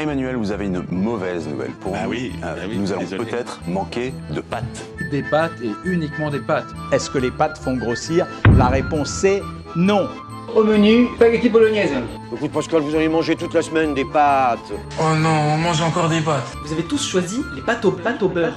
Emmanuel, vous avez une mauvaise nouvelle pour Ah nous. oui, Euh, ah oui, nous allons peut-être manquer de pâtes. Des pâtes et uniquement des pâtes. Est-ce que les pâtes font grossir? La réponse c'est non. Au menu, spaghetti bolognaise. Écoute Pascal, vous auriez mangé toute la semaine des pâtes. Oh non, on mange encore des pâtes. Vous avez tous choisi les pâtes au, pâtes au beurre.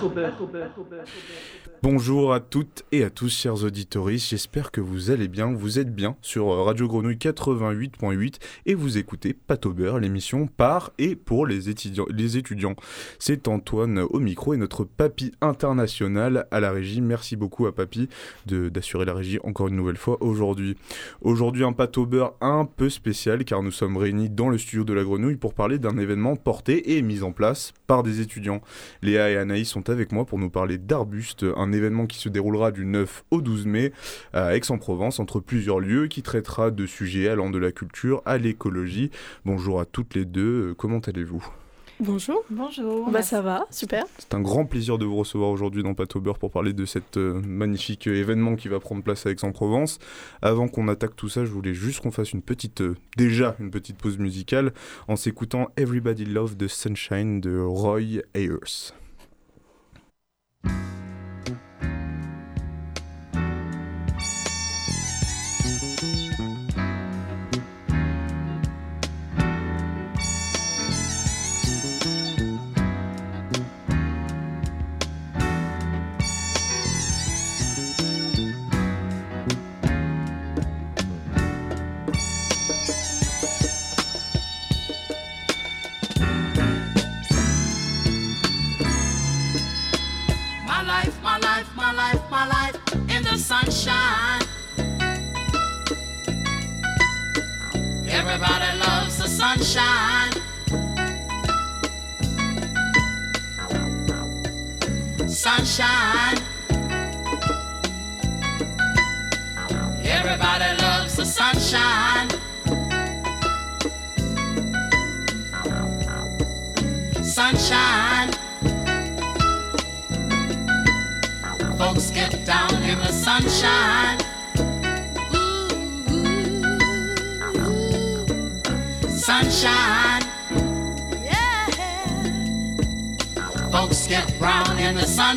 Bonjour à toutes et à tous, chers auditeurs. J'espère que vous allez bien. Vous êtes bien sur Radio Grenouille 88.8 et vous écoutez Pâte au beurre, l'émission par et pour les étudiants. Les étudiants. C'est Antoine au micro et notre papy international à la régie. Merci beaucoup à papy de- d'assurer la régie encore une nouvelle fois aujourd'hui. Aujourd'hui, un pâte au beurre un peu spécial car nous sommes réunis dans le studio de la Grenouille pour parler d'un événement porté et mis en place par des étudiants. Léa et Anaïs sont avec moi pour nous parler d'Arbuste, un événement qui se déroulera du 9 au 12 mai à Aix-en-Provence, entre plusieurs lieux, qui traitera de sujets allant de la culture à l'écologie. Bonjour à toutes les deux, comment allez-vous? Bonjour. Bonjour. Bah ça va, super. C'est un grand plaisir de vous recevoir aujourd'hui dans Pâte au beurre pour parler de cet euh, magnifique euh, événement qui va prendre place à Aix-en-Provence. Avant qu'on attaque tout ça, je voulais juste qu'on fasse une petite, euh, déjà une petite pause musicale en s'écoutant Everybody Love the Sunshine de Roy Ayers.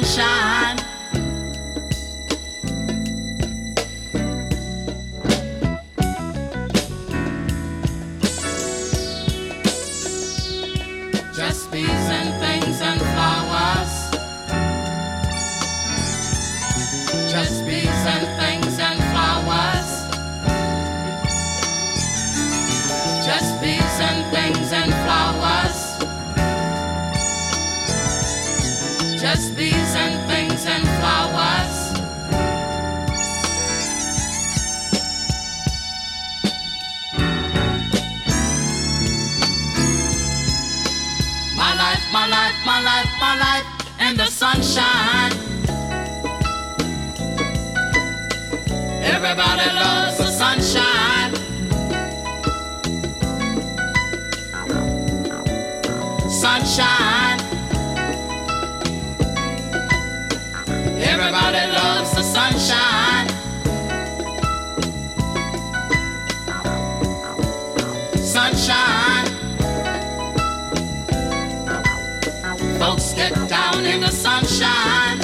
Sunshine. And things and flowers. My life, my life, my life, my life in the sunshine. Everybody loves the sunshine. Sunshine. Everybody loves the sunshine. Sunshine. Folks get down in the sunshine.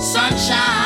Sunshine.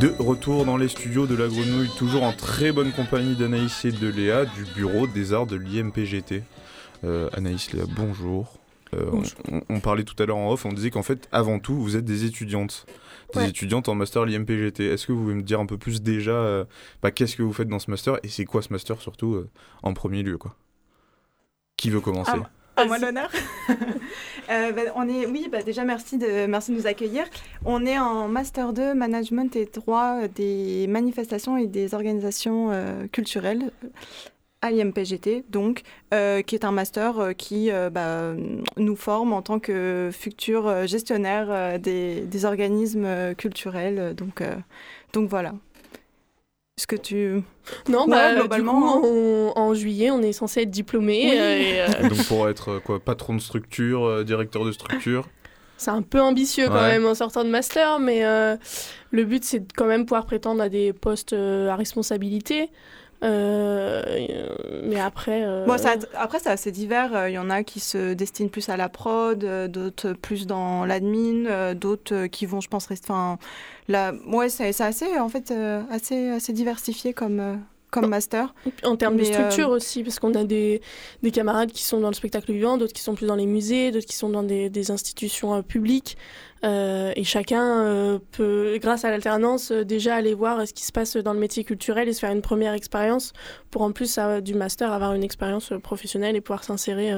De retour dans les studios de la Grenouille, toujours en très bonne compagnie d'Anaïs et de Léa du bureau des arts de l'IMPGT. Euh, Anaïs, Léa, bonjour. Euh. On, on parlait tout à l'heure en off, on disait qu'en fait, avant tout, vous êtes des étudiantes. Des Ouais. étudiantes en master l'IMPGT. Est-ce que vous pouvez me dire un peu plus déjà euh, bah, qu'est-ce que vous faites dans ce master et c'est quoi ce master surtout en premier lieu quoi? Qui veut commencer? Ah, À moi l'honneur. Euh, bah, on est, oui, bah, déjà merci de, merci de nous accueillir. On est en Master 2 Management et droit des manifestations et des organisations euh, culturelles à l'IMPGT, donc, euh, qui est un master euh, qui euh, bah, nous forme en tant que futurs euh, gestionnaires euh, des, des organismes euh, culturels. Donc, euh, donc voilà. Est-ce que tu... Non, Ouais, bah, globalement, du coup, on- en juillet, on est censé être diplômé. Oui. euh, et, euh, Donc pour être euh, quoi, patron de structure, euh, directeur de structure. c'est un peu ambitieux quand Ouais. même en sortant de master, mais euh, le but, c'est de quand même pouvoir prétendre à des postes euh, à responsabilité. Euh, euh, mais après. euh, Bon, ça, après, c'est assez divers. Euh, Il y en a qui se destinent plus à la prod, euh, d'autres plus dans l'admin, euh, d'autres euh, qui vont, je pense, rester. Enfin, là, ouais, c'est assez, en fait, euh, assez, assez diversifié comme, euh, comme master. En termes de euh, structure aussi, parce qu'on a des, des camarades qui sont dans le spectacle vivant, d'autres qui sont plus dans les musées, d'autres qui sont dans des, des institutions euh, publiques. Euh, et chacun peut, grâce à l'alternance, déjà aller voir ce qui se passe dans le métier culturel et se faire une première expérience pour en plus du master avoir une expérience professionnelle et pouvoir s'insérer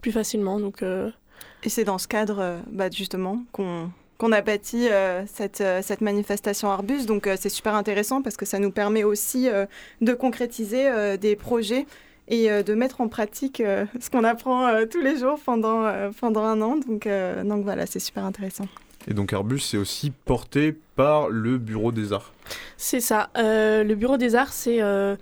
plus facilement. Donc, Et c'est dans ce cadre, bah, justement, qu'on qu'on a bâti euh, cette, euh, cette manifestation Arbus. Donc, euh, c'est super intéressant parce que ça nous permet aussi euh, de concrétiser euh, des projets et euh, de mettre en pratique euh, ce qu'on apprend euh, tous les jours pendant, euh, pendant un an. Donc, euh, donc voilà, c'est super intéressant. Et donc Arbus c'est aussi porté par le Bureau des Arts. C'est ça. Euh, le Bureau des Arts, c'est euh,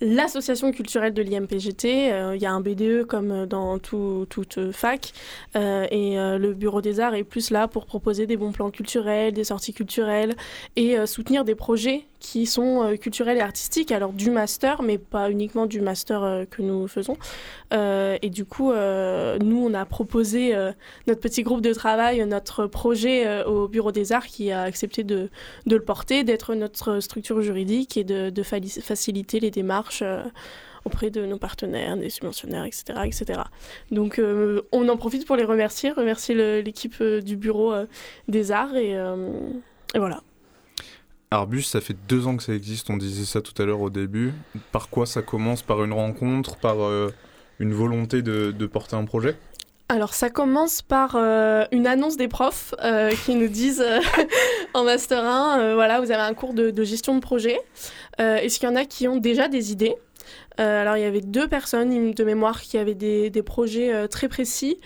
l'association culturelle de l'IMPGT. Euh, Il y a un BDE comme dans tout- toute fac. Euh, et euh, le Bureau des Arts est plus là pour proposer des bons plans culturels, des sorties culturelles et soutenir des projets qui sont euh, culturels et artistiques, alors du master, mais pas uniquement du master euh, que nous faisons. Euh, et du coup, nous, on a proposé notre petit groupe de travail, notre projet au Bureau des Arts qui a accepté de, de le porter, d'être notre structure juridique et de, faciliter les démarches auprès de nos partenaires, des subventionnaires, etc. etc. Donc on en profite pour les remercier, remercier l'équipe du Bureau des Arts et voilà. Arbus, ça fait deux ans que ça existe, on disait ça tout à l'heure au début. Par quoi ça commence? Par une rencontre? Par euh, une volonté de, porter un projet? Alors ça commence par euh, une annonce des profs euh, qui nous disent en Master 1, euh, voilà, vous avez un cours de, gestion de projet. Est-ce qu'il y en a qui ont déjà des idées? Alors il y avait deux personnes de mémoire qui avaient des, projets très précis.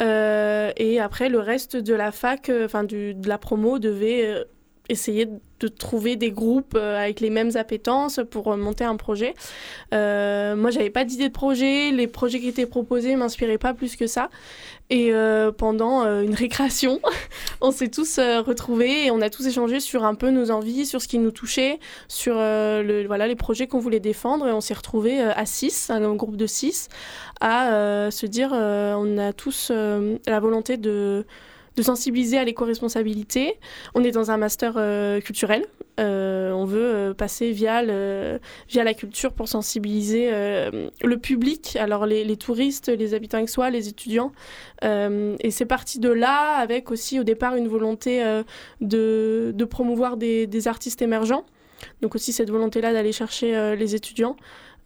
Et après le reste de la fac, enfin de la promo devait essayer de trouver des groupes euh, avec les mêmes appétences pour euh, monter un projet. Euh, moi, j'avais pas d'idée de projet. Les projets qui étaient proposés m'inspiraient pas plus que ça. Et euh, pendant une récréation, on s'est tous retrouvés et on a tous échangé sur un peu nos envies, sur ce qui nous touchait, sur voilà, les projets qu'on voulait défendre. Et on s'est retrouvés à 6, un groupe de 6, à se dire on a tous la volonté de de sensibiliser à l'éco-responsabilité. On est dans un master euh, culturel. Euh, on veut euh, passer via, la culture pour sensibiliser le public, alors les, touristes, les habitants avec soi, les étudiants. Et c'est parti de là, avec aussi au départ une volonté de, promouvoir des, artistes émergents. Donc aussi cette volonté-là d'aller chercher les étudiants.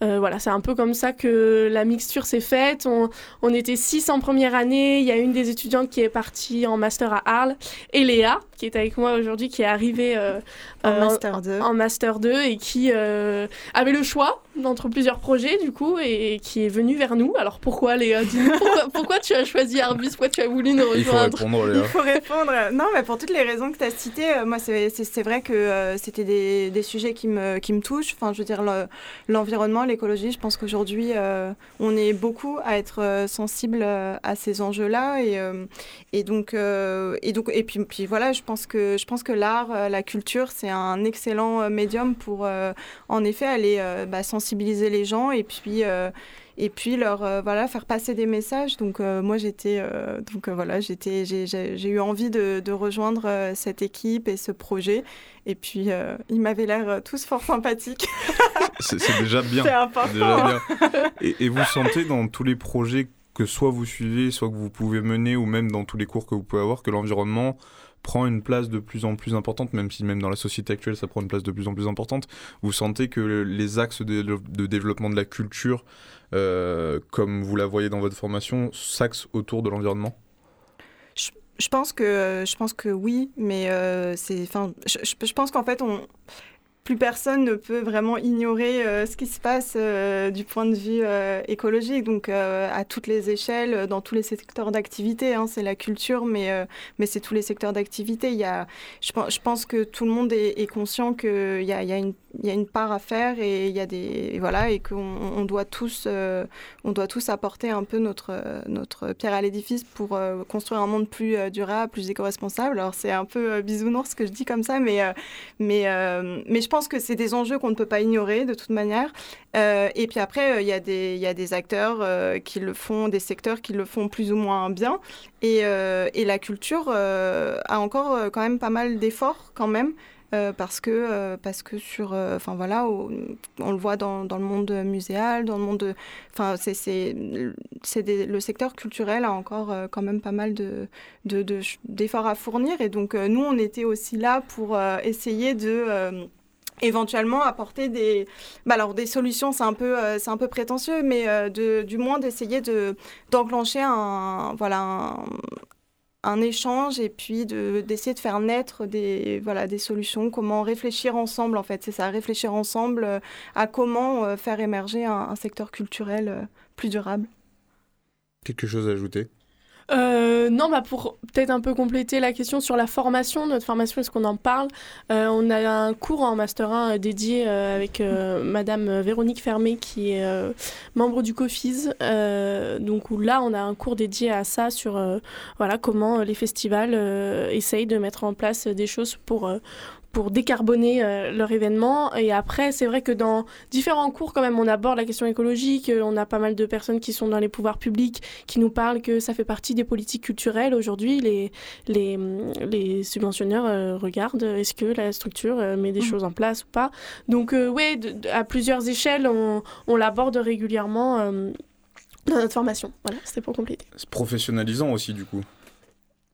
Euh, voilà, c'est un peu comme ça que la mixture s'est faite. On, on était six en première année. Il y a une des étudiantes qui est partie en master à Arles. Et Léa, qui est avec moi aujourd'hui, qui est arrivée euh, En euh, Master 2. en Master 2 et qui euh, avait le choix d'entre plusieurs projets, du coup, et, qui est venue vers nous. Alors pourquoi, Léa? Dis-nous pourquoi, pourquoi tu as choisi Arbus? Pourquoi tu as voulu nous Il faut rejoindre? répondre, Il faut répondre. Non, mais pour toutes les raisons que tu as citées, euh, moi, c'est vrai que euh, c'était des, des sujets qui me, qui me touchent. Enfin, je veux dire, le- l'environnement, l'écologie, je pense qu'aujourd'hui, euh, on est beaucoup à être sensible à ces enjeux-là. Et, euh, et, donc, euh, et, donc, et puis, puis voilà, je pense que, je pense que l'art, euh, la culture, c'est un excellent euh, médium pour, euh, en effet, aller bah, sensibiliser les gens et puis. et puis leur euh, voilà faire passer des messages donc euh, moi j'étais euh, donc voilà j'étais j'ai- eu envie de, de rejoindre cette équipe et ce projet et puis ils m'avaient l'air tous fort sympathiques C'est c'est déjà bien. c'est important Déjà bien. Et, et vous sentez dans tous les projets que soit vous suivez, soit que vous pouvez mener, ou même dans tous les cours que vous pouvez avoir, que l'environnement prend une place de plus en plus importante, même si même dans la société actuelle ça prend une place de plus en plus importante. Vous sentez que les axes de, développement de la culture, euh, comme vous la voyez dans votre formation, s'axent autour de l'environnement? Je, pense que je pense que oui, mais euh, c'est, enfin, je, pense qu'en fait on plus personne ne peut vraiment ignorer euh, ce qui se passe euh, du point de vue euh, écologique, donc à toutes les échelles, dans tous les secteurs d'activité. Hein, c'est la culture, mais, mais c'est tous les secteurs d'activité. Il y a, je, je, pense que tout le monde est, est conscient qu'il y a, y, a une, y a une part à faire et il y a des voilà et qu'on on doit tous on doit tous apporter un peu notre notre pierre à l'édifice pour construire un monde plus durable, plus éco-responsable. Alors c'est un peu bisounours ce que je dis comme ça, mais mais mais je pense que c'est des enjeux qu'on ne peut pas ignorer de toute manière. Euh, et puis après, euh, il y, y, a des acteurs euh, qui le font, des secteurs qui le font plus ou moins bien. Et, et la culture a encore quand même pas mal d'efforts quand même. Parce que parce que sur enfin voilà on, le voit dans, dans, le monde muséal dans le monde enfin c'est c'est le secteur culturel a encore quand même pas mal de d'efforts de, à fournir. Et donc nous on était aussi là pour essayer de éventuellement apporter des bah alors des solutions c'est un peu euh, c'est un peu prétentieux mais euh, de, du moins d'essayer de d'enclencher un voilà un, un, échange et puis de d'essayer de faire naître des voilà des solutions. Comment réfléchir ensemble en fait c'est ça réfléchir ensemble euh, à comment faire émerger un, un secteur culturel plus durable. Quelque chose à ajouter? Euh, non, bah pour peut-être un peu compléter la question sur la formation, notre formation, est-ce qu'on en parle? Euh, On a un cours en Master 1 euh, dédié avec Madame Véronique Fermé, qui est membre du COFIS. donc où là, on a un cours dédié à ça sur voilà, comment les festivals essayent de mettre en place des choses pour, pour décarboner euh, leur événement. Et après, c'est vrai que dans différents cours, quand même, on aborde la question écologique. Euh, on a pas mal de personnes qui sont dans les pouvoirs publics qui nous parlent que ça fait partie des politiques culturelles. Aujourd'hui, les, les, les subventionneurs euh, regardent est-ce que la structure met des mmh. choses en place ou pas. Donc, oui, à plusieurs échelles, on, on l'aborde régulièrement dans notre formation. Voilà, c'était pour compléter. C'est professionnalisant aussi, du coup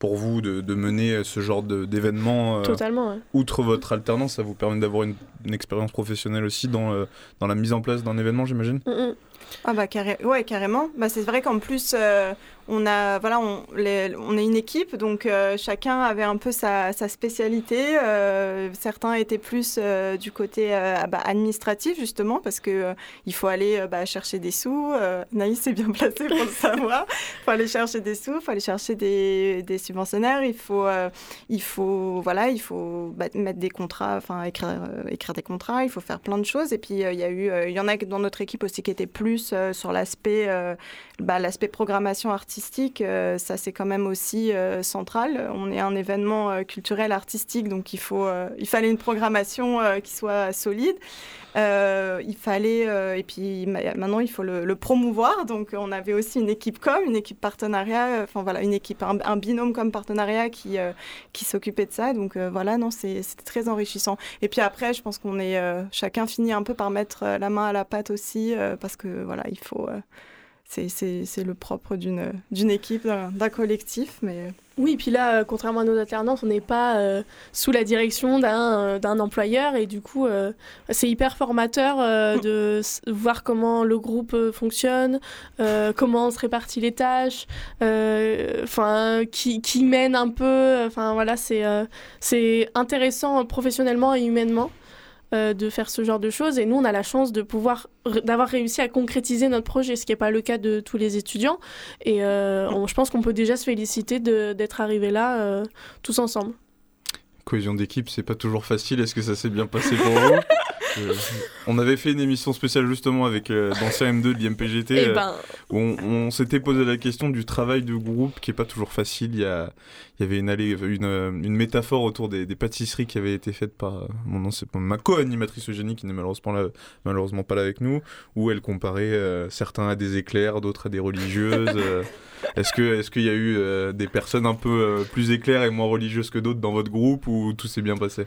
pour vous de, de mener ce genre d'événement euh, Totalement, Outre votre alternance, ça vous permet d'avoir une, une, expérience professionnelle aussi dans, euh, dans la mise en place d'un événement, j'imagine? Mm, mm. Ah bah ouais, carrément. Bah, c'est vrai qu'en plus, euh, on a voilà on, on est une équipe donc euh, chacun avait un peu sa, spécialité. Euh, certains étaient plus du côté bah, administratif justement parce que il faut aller bah, chercher des sous. Naïs est bien placé pour le savoir. Il faut aller chercher des sous il faut aller chercher des, des subventionnaires. Il faut il faut voilà il faut bah, mettre des contrats enfin écrire écrire des contrats. Il faut faire plein de choses. Et puis il y eu il y en a dans notre équipe aussi qui étaient plus sur l'aspect bah, l'aspect programmation artistique euh, ça c'est quand même aussi euh, central. On est un événement euh, culturel artistique, donc il, faut, il fallait une programmation qui soit solide. il fallait, et puis maintenant il faut le, promouvoir. Donc on avait aussi une équipe com, une équipe partenariat, enfin voilà, une équipe, un, binôme comme partenariat qui, qui s'occupait de ça. Donc voilà, non, c'était très enrichissant. Et puis après, je pense qu'on est, chacun finit un peu par mettre la main à la pâte aussi, parce que voilà, il faut c'est le propre d'une équipe, d'un collectif. Mais... Oui, puis là, euh, contrairement à nos alternances, on n'est pas euh, sous la direction d'un euh, employeur et du coup, c'est hyper formateur de voir comment le groupe fonctionne, comment on se répartit les tâches, enfin, qui, qui, mène un peu. Enfin, voilà, c'est intéressant professionnellement et humainement. Euh, de faire ce genre de choses. Et nous, on a la chance de pouvoir d'avoir réussi à concrétiser notre projet, ce qui n'est pas le cas de tous les étudiants. Et euh, je pense qu'on peut déjà se féliciter d'être arrivés là euh, tous ensemble. Cohésion d'équipe, c'est pas toujours facile. Est-ce que ça s'est bien passé pour vous? Euh, on avait fait une émission spéciale justement avec euh, d'anciens M2 de l'IMPGT eh ben. où on, s'était posé la question du travail de groupe qui est pas toujours facile. Il y, a, il y avait une, une, une métaphore autour des, pâtisseries qui avait été faite par mon nom, c'est ma co-animatrice Eugénie qui n'est malheureusement, là, malheureusement pas là avec nous, où elle comparait euh, certains à des éclairs, d'autres à des religieuses. est-ce que est-ce qu'il y a eu des personnes un peu plus éclairs et moins religieuses que d'autres dans votre groupe ou tout s'est bien passé?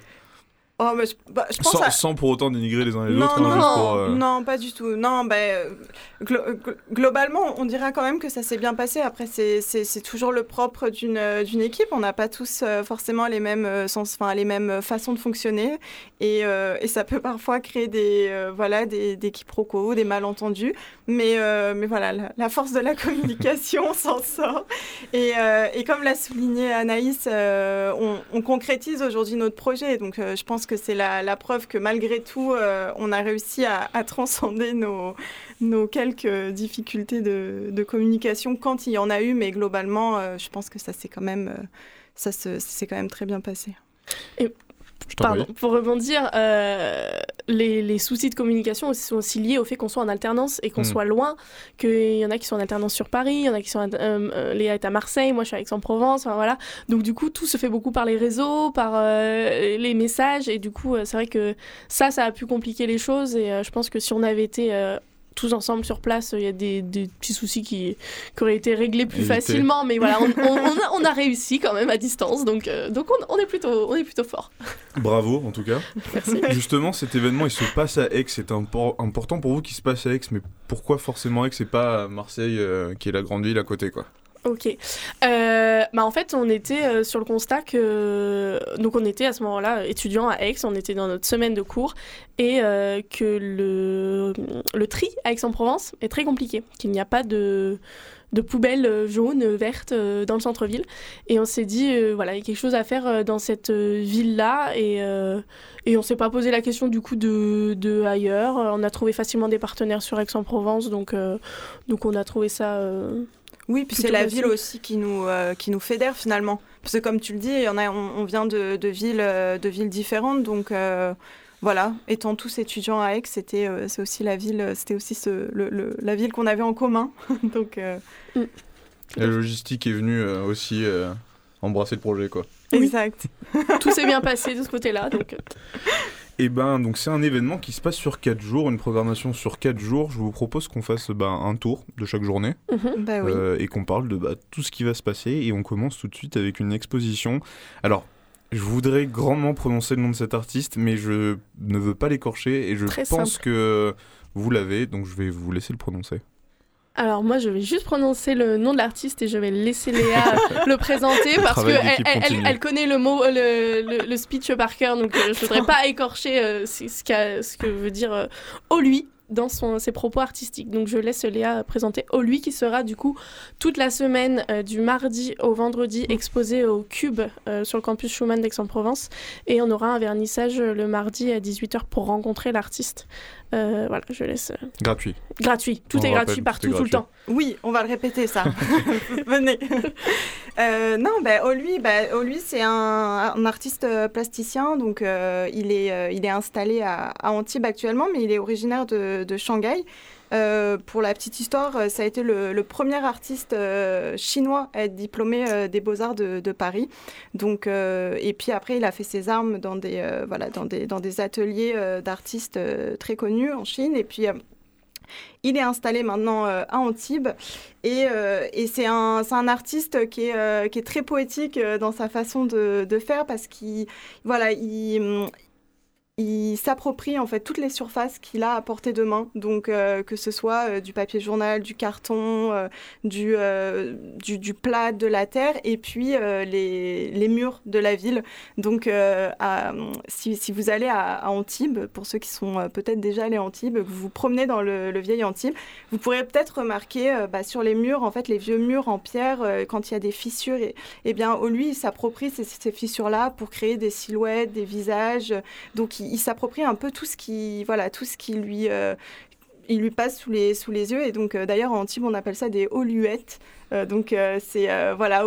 Oh, mais je, bah, je pense sans, à- sans pour autant dénigrer les uns les Non, autres. hein, non, non, pour, euh, non, pas du tout. Non, glo- glo- globalement, on dira quand même que ça s'est bien passé. Après, c'est- toujours le propre d'une euh, d'une équipe. On n'a pas tous euh, forcément les mêmes, sens, enfin, les mêmes façons de fonctionner. Et, euh, et ça peut parfois créer des, voilà, des, des quiproquos, des malentendus. Mais, mais voilà, la, la force de la communication s'en sort. Et, et comme l'a souligné Anaïs, on, on concrétise aujourd'hui notre projet. Donc, je pense que c'est la, preuve que malgré tout, euh, on a réussi à, transcender nos, quelques difficultés de, communication quand il y en a eu. Mais globalement, euh, je pense que ça s'est quand même, euh, très bien passé. Pardon, pour rebondir, euh, les, les soucis de communication sont aussi liés au fait qu'on soit en alternance et qu'on Mm. soit loin, qu'il y en a qui sont en alternance sur Paris, il y en a qui sont... euh, euh, Léa est à Marseille, moi je suis à Aix-en-Provence, enfin, voilà. Donc du coup, tout se fait beaucoup par les réseaux, par euh, les messages, et du coup, c'est vrai que ça, ça a pu compliquer les choses, et je pense que si on avait été... tous ensemble sur place, il y a des, des petits soucis qui, qui auraient été réglés plus Éviter. facilement, mais voilà, on, on- on a, on a réussi quand même à distance, donc, euh, donc on, est plutôt, on est plutôt fort. Bravo en tout cas. Merci. Justement, cet événement il se passe à Aix. C'est impor- important pour vous qu'il se passe à Aix, mais pourquoi forcément Aix et pas Marseille, euh, qui est la grande ville à côté quoi? Ok. Euh, bah en fait, on était euh, sur le constat que. Donc, on était à ce moment-là étudiants à Aix, on était dans notre semaine de cours, et euh, que le, le tri à Aix-en-Provence est très compliqué, qu'il n'y a pas de de poubelles euh, jaunes, vertes euh, dans le centre-ville. Et on s'est dit, euh, voilà, il y a quelque chose à faire euh, dans cette euh, ville-là. Et, euh, et on s'est pas posé la question du coup de, de ailleurs. Euh, On a trouvé facilement des partenaires sur Aix-en-Provence. Donc, euh, donc on a trouvé ça... Oui, puis c'est la ville aussi qui nous, euh, qui nous fédère finalement. Parce que comme tu le dis, il y en a, on, on vient de, de villes, euh, de villes différentes, donc euh, voilà, étant tous étudiants à Aix, c'était euh, c'est aussi la ville, c'était aussi ce, le, le- la ville qu'on avait en commun. donc euh, La logistique est venue euh, aussi euh, embrasser le projet quoi. Oui. exact. tout s'est bien passé de ce côté-là. Donc, Et ben donc c'est un événement qui se passe sur 4 jours, une programmation sur 4 jours. Je vous propose qu'on fasse ben, un tour de chaque journée mhm. Bah oui. euh, et qu'on parle de bah, tout ce qui va se passer. Et on commence tout de suite avec une exposition. Alors, je voudrais grandement prononcer le nom de cet artiste, mais je ne veux pas l'écorcher et je Très pense simple. que vous l'avez, donc je vais vous laisser le prononcer. Alors moi, je vais juste prononcer le nom de l'artiste et je vais laisser Léa le présenter parce qu'elle elle, connaît le mot, le, le- le speech par cœur, donc euh, je voudrais pas écorcher euh, ce, ce qu'a- ce que veut dire euh, au lui dans son, ses propos artistiques. Donc je laisse Léa présenter au lui qui sera du coup toute la semaine euh, du mardi au vendredi exposé au Cube euh, sur le campus Schumann d'Aix-en-Provence et on aura un vernissage le mardi à 18h pour rencontrer l'artiste. Euh, voilà, je laisse euh, Gratuit. gratuit. Tout On est gratuit tout partout, est tout le temps. Oui, on va le répéter ça. Venez. Euh, non, bah, Olui, bah, Olui, c'est un, un artiste plasticien, donc euh, il, est, euh, il est installé à, à Antibes actuellement, mais il est originaire de, de Shanghai. Euh, pour la petite histoire, euh, ça a été le, premier artiste euh, chinois à être diplômé des Beaux-Arts de, Paris. Donc, et puis après, il a fait ses armes dans des, voilà, dans des, dans des ateliers d'artistes très connus en Chine. Et puis, il est installé maintenant à Antibes. Et, euh, et c'est un, artiste qui est, qui est très poétique dans sa façon de, de faire parce qu'il voilà, il, il s'approprie en fait toutes les surfaces qu'il a à portée de main. Donc euh, que ce soit euh, du papier journal, du carton, euh, du, du, plat, de la terre, et puis les, les murs de la ville. Donc si, vous allez à, Antibes, pour ceux qui sont peut-être déjà allés à Antibes, vous vous promenez dans le, le vieil Antibes, vous pourrez peut-être remarquer bah, sur les murs, en fait, les vieux murs en pierre, quand il y a des fissures, et, eh bien, lui, il s'approprie ces, ces fissures-là pour créer des silhouettes, des visages. Donc, il s'approprie un peu tout ce qui, voilà, tout ce qui lui, euh, il lui passe sous les, sous les yeux. Et donc, euh, d'ailleurs, en Antibes, on appelle ça des holuettes. Euh, donc, euh, c'est euh, voilà,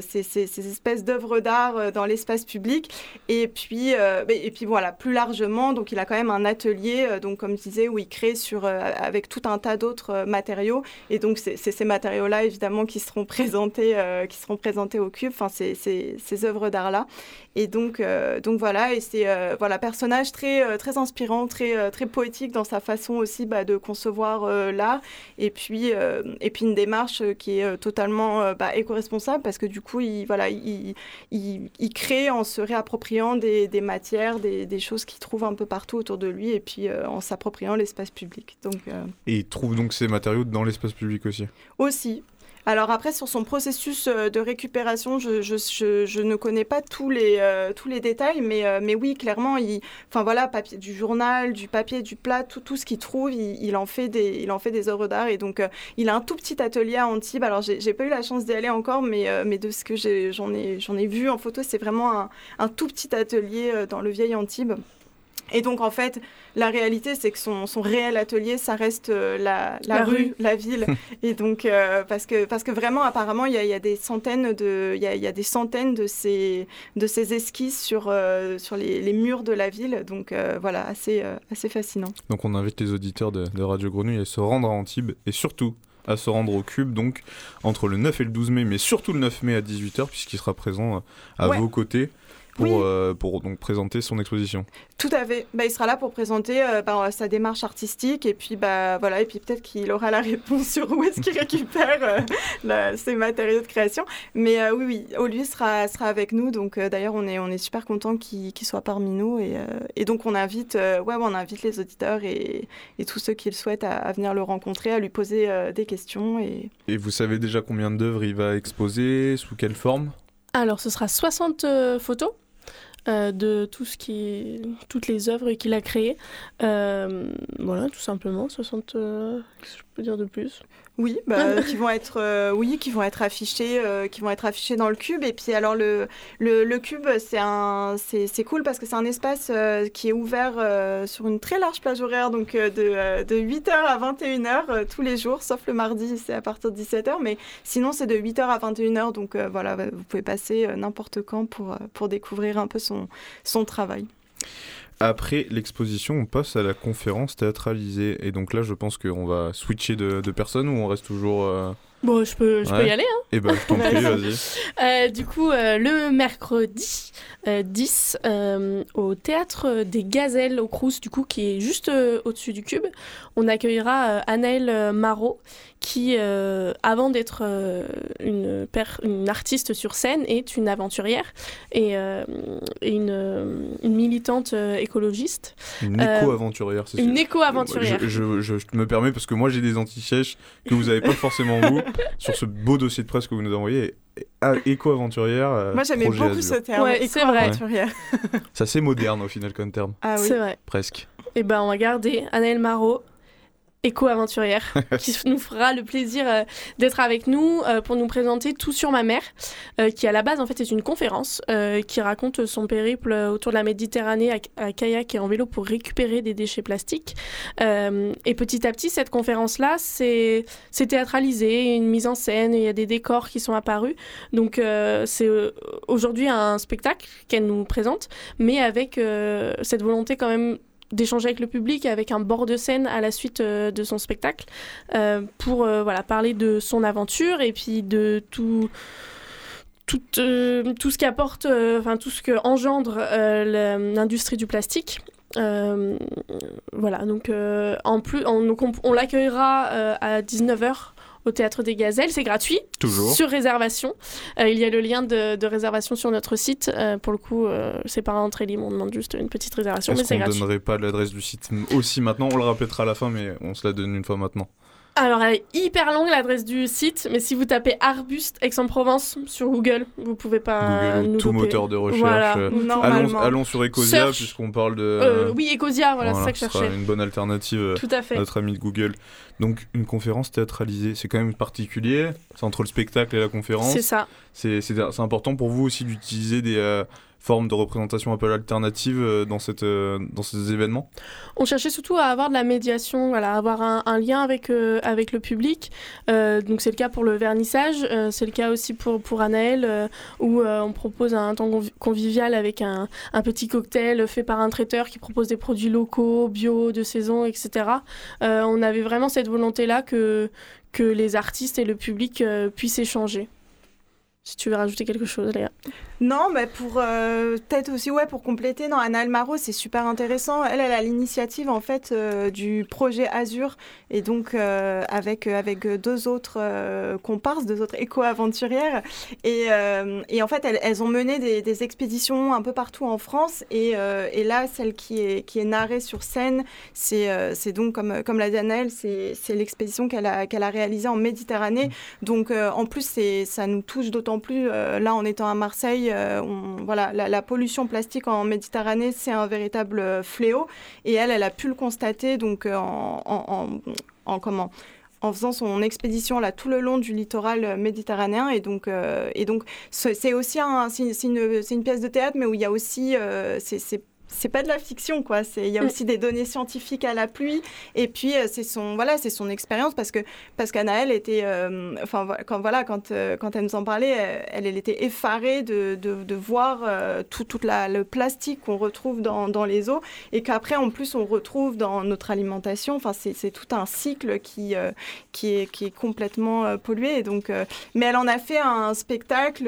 ces espèces d'œuvres d'art dans l'espace public. Et puis, et puis voilà, plus largement, donc il a quand même un atelier, donc comme je disais, où il crée sur, avec tout un tas d'autres matériaux. Et donc, c'est ces matériaux-là, évidemment, qui seront présentés, qui seront présentés au cube, enfin, ces, ces, œuvres d'art-là. Et donc, donc voilà, et c'est voilà, personnage très, très inspirant, très, très poétique dans sa façon aussi bah, de concevoir l'art et puis et puis une démarche qui est totalement euh, bah, éco-responsable parce que du coup il voilà il, il, il crée en se réappropriant des, des matières des, des choses qu'il trouve un peu partout autour de lui et puis euh, en s'appropriant l'espace public donc euh, Et il trouve donc ces matériaux dans l'espace public aussi? aussi. Alors après, sur son processus euh, de récupération, je, ne connais pas tous les, euh, tous les détails, mais, euh, mais oui, clairement, il, enfin voilà, du journal, du papier, du plat, tout, tout ce qu'il trouve, il, en fait des, il en fait des œuvres d'art. Et donc, il a un tout petit atelier à Antibes. Alors, j'ai pas eu la chance d'y aller encore, mais, mais de ce que j'en ai, ai vu en photo, c'est vraiment un, un tout petit atelier dans le vieil Antibes. Et donc, en fait, la réalité, c'est que son, son réel atelier, ça reste euh, la, la, La rue, rue. la ville. Et donc, euh, parce, que, parce que vraiment, apparemment, il y a, il y a des centaines de, il y a, il y a des centaines de ces, de ces esquisses sur, euh, sur les, les murs de la ville. Donc, euh, voilà, assez, euh, assez fascinant. Donc on invite les auditeurs de, de Radio Grenouille à se rendre à Antibes et surtout à se rendre au Cube, donc entre le 9 et le 12 mai, mais surtout le 9 mai à 18h, puisqu'il sera présent à Ouais. vos côtés pour, Oui. euh, pour donc présenter son exposition. Tout à fait. Bah, il sera là pour présenter euh, bah, sa démarche artistique et puis bah voilà et puis peut-être qu'il aura la réponse sur où est-ce qu'il récupère euh, la- ses matériaux de création. Mais euh, oui oui, Olivier sera sera avec nous donc euh, d'ailleurs on est on est super content qu'il soit parmi nous et, euh, et donc on invite euh, ouais on invite les auditeurs et, et tous ceux qui le souhaitent à, à venir le rencontrer, à lui poser euh, des questions et Et vous savez déjà combien d'œuvres il va exposer, sous quelle forme? Alors, ce sera 60 euh, photos euh, de tout ce qui, toutes les œuvres qu'il a créées. Euh, voilà, tout simplement, 60. euh, Qu'est-ce que je peux dire de plus? Oui, bah, qui vont être, euh, oui, qui vont être affichés, euh, qui vont être affichés dans le cube. Et puis alors le le, le cube, c'est un, c'est cool parce que c'est un espace euh, qui est ouvert euh, sur une très large plage horaire, donc euh, de de 8h à 21h euh, tous les jours, sauf le mardi, c'est à partir de 17h. Mais sinon, c'est de 8h à 21h, donc voilà, vous pouvez passer n'importe quand pour pour découvrir un peu son son travail. Après l'exposition, on passe à la conférence théâtralisée. Et donc là, je pense qu'on va switcher de, de personne ou on reste toujours... euh, Bon, je peux, je peux y aller. Hein. Eh ben, je t'en prie, vas-y. Euh, du coup, euh, le mercredi euh, 10, euh, au théâtre des Gazelles au Crous, du coup, qui est juste euh, au-dessus du cube, on accueillera euh, Anaëlle euh, Marot, qui, euh, avant d'être euh, une, une artiste sur scène, est une aventurière et, euh, et une, euh, une militante euh, écologiste. Une Euh, éco-aventurière, c'est Une sûr. éco-aventurière. Je, je- me permets parce que moi j'ai des anti-sèches que vous n'avez pas forcément vous sur ce beau dossier de presse que vous nous envoyez. Et- Éco-aventurière. euh, Moi, j'aimais projet beaucoup Azur. ce terme, Ouais, c'est vrai. C'est assez moderne au final comme terme, Ah oui. C'est vrai. presque. Eh ben, on va garder Anaëlle Marot, éco-aventurière, qui nous fera le plaisir euh, d'être avec nous euh, pour nous présenter Tout sur ma mère, euh, qui à la base en fait est une conférence qui raconte son périple autour de la Méditerranée à, à kayak et en vélo pour récupérer des déchets plastiques. Et petit à petit, cette conférence-là, c'est théâtralisé, une mise en scène, il y a des décors qui sont apparus. Donc c'est aujourd'hui un spectacle qu'elle nous présente, mais avec cette volonté quand même d'échanger avec le public avec un bord de scène à la suite euh, de son spectacle euh, pour euh, voilà parler de son aventure et puis de tout tout, tout ce qu'apporte enfin tout ce que engendre l'industrie du plastique. Voilà donc en plus on, on, on l'accueillera à 19h au théâtre des Gazelles, c'est gratuit, Toujours. sur réservation. Euh, il y a le lien de, de réservation sur notre site. Euh, pour le coup, euh, c'est pas un très libre, on demande juste une petite réservation, mais c'est gratuit. donnerait pas l'adresse du site aussi maintenant? On le répétera à la fin, mais on se la donne une fois maintenant. Alors, elle est hyper longue l'adresse du site, mais si vous tapez arbuste Aix-en-Provence sur Google, vous pouvez pas Google ou nous tout louper. moteur de recherche. Voilà. euh, allons, allons sur Ecosia, Search. puisqu'on parle de. Euh, oui, Ecosia, voilà, c'est ça que je cherchais. une bonne alternative euh, Tout à à fait. notre ami de Google. Donc, une conférence théâtralisée, c'est quand même particulier. C'est entre le spectacle et la conférence. C'est ça. C'est c'est- c'est important pour vous aussi d'utiliser des euh, formes de représentation un peu alternatives euh, dans, cette, euh, dans ces événements? On cherchait surtout à avoir de la médiation, voilà, avoir un, lien avec, euh, avec le public. Donc c'est le cas pour le vernissage, c'est le cas aussi pour, pour Anaël, où on propose un temps convi- convivial avec un, un petit cocktail fait par un traiteur qui propose des produits locaux, bio, de saison, etc. On avait vraiment cette volonté-là que, que les artistes et le public puissent échanger. si tu veux rajouter quelque chose, Léa. Non, mais pour euh, peut-être aussi ouais pour compléter, non, Anna Elmaro, c'est super intéressant. Elle, elle a l'initiative en fait euh, du projet Azur et donc euh, avec avec deux autres comparses, deux autres éco-aventurières et, et en fait elles, elles ont mené des, des, expéditions un peu partout en France et, et là celle qui est qui est narrée sur scène, c'est c'est donc comme comme l'a dit Anna, c'est c'est l'expédition qu'elle a qu'elle a réalisée en Méditerranée. Donc en plus c'est ça nous touche d'autant plus là en étant à Marseille euh, voilà, la, pollution plastique en Méditerranée, c'est un véritable euh, fléau. Et elle, elle a pu le constater donc euh, en, comment en faisant son expédition là tout le long du littoral méditerranéen et donc et donc c'est aussi un, c'est une, une, pièce de théâtre mais où il y a aussi c'est c'est pas de la fiction quoi. C'est il y a mm. aussi des données scientifiques à la pluie et puis euh, c'est son voilà c'est son expérience parce que parce qu'Anaël était euh, enfin quand voilà quand euh, quand elle nous en parlait elle, elle était effarée de, de, de voir tout toute la le plastique qu'on retrouve dans, dans les eaux et qu'après en plus on retrouve dans notre alimentation. Enfin c'est tout un cycle qui qui est qui est complètement pollué. Et donc mais elle en a fait un spectacle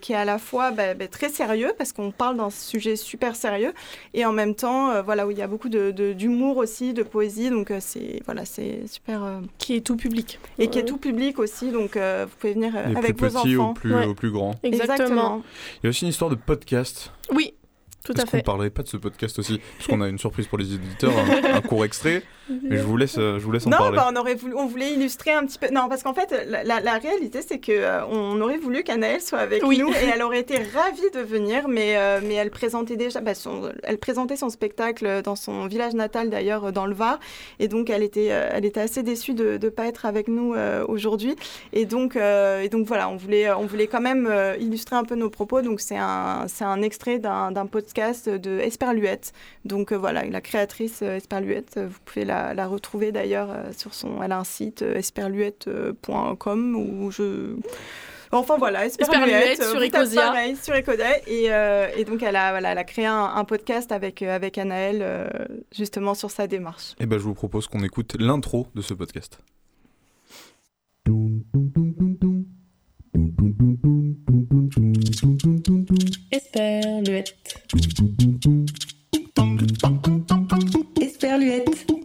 qui est à la fois bah, bah, très sérieux parce qu'on parle d'un sujet super sérieux et en même temps, euh, voilà, où il y a beaucoup d'humour de, aussi, de poésie, donc euh, c'est voilà, c'est super. Euh, qui est tout public. Et qui est tout public aussi, donc vous pouvez venir avec plus vos enfants. Au plus, au plus grand. Exactement. Il y a aussi une histoire de podcast. Oui. Tout à fait. qu'on parlerait pas de ce podcast aussi? Parce qu'on a une surprise pour les éditeurs, un, court extrait. Mais je vous laisse, je vous laisse en non, parler. Bah, on, aurait voulu, on voulait illustrer un petit peu. Non, parce qu'en fait, la, la, réalité, c'est que euh, on aurait voulu qu'Anaëlle soit avec nous et elle aurait été ravie de venir, mais, euh, mais elle présentait déjà, bah, son, elle présentait son spectacle dans son village natal d'ailleurs, dans le Var. Et donc, elle était, euh, elle était assez déçue de ne pas être avec nous aujourd'hui. Et donc, et donc, voilà, on voulait, on voulait quand même illustrer un peu nos propos. Donc, c'est un, un extrait d'un podcast de Esperluette. Donc euh, voilà, la créatrice euh, Esperluette, euh, vous pouvez la, retrouver d'ailleurs sur son. Elle a un site esperluette.com où je. Enfin voilà, Esperluette, sur Ecosia. Pareil, sur Ecodet. Et, et, donc elle a, voilà, elle a créé un, podcast avec, avec Anaël justement sur sa démarche. Et eh ben je vous propose qu'on écoute l'intro de ce podcast. Esperluette. Esperluette.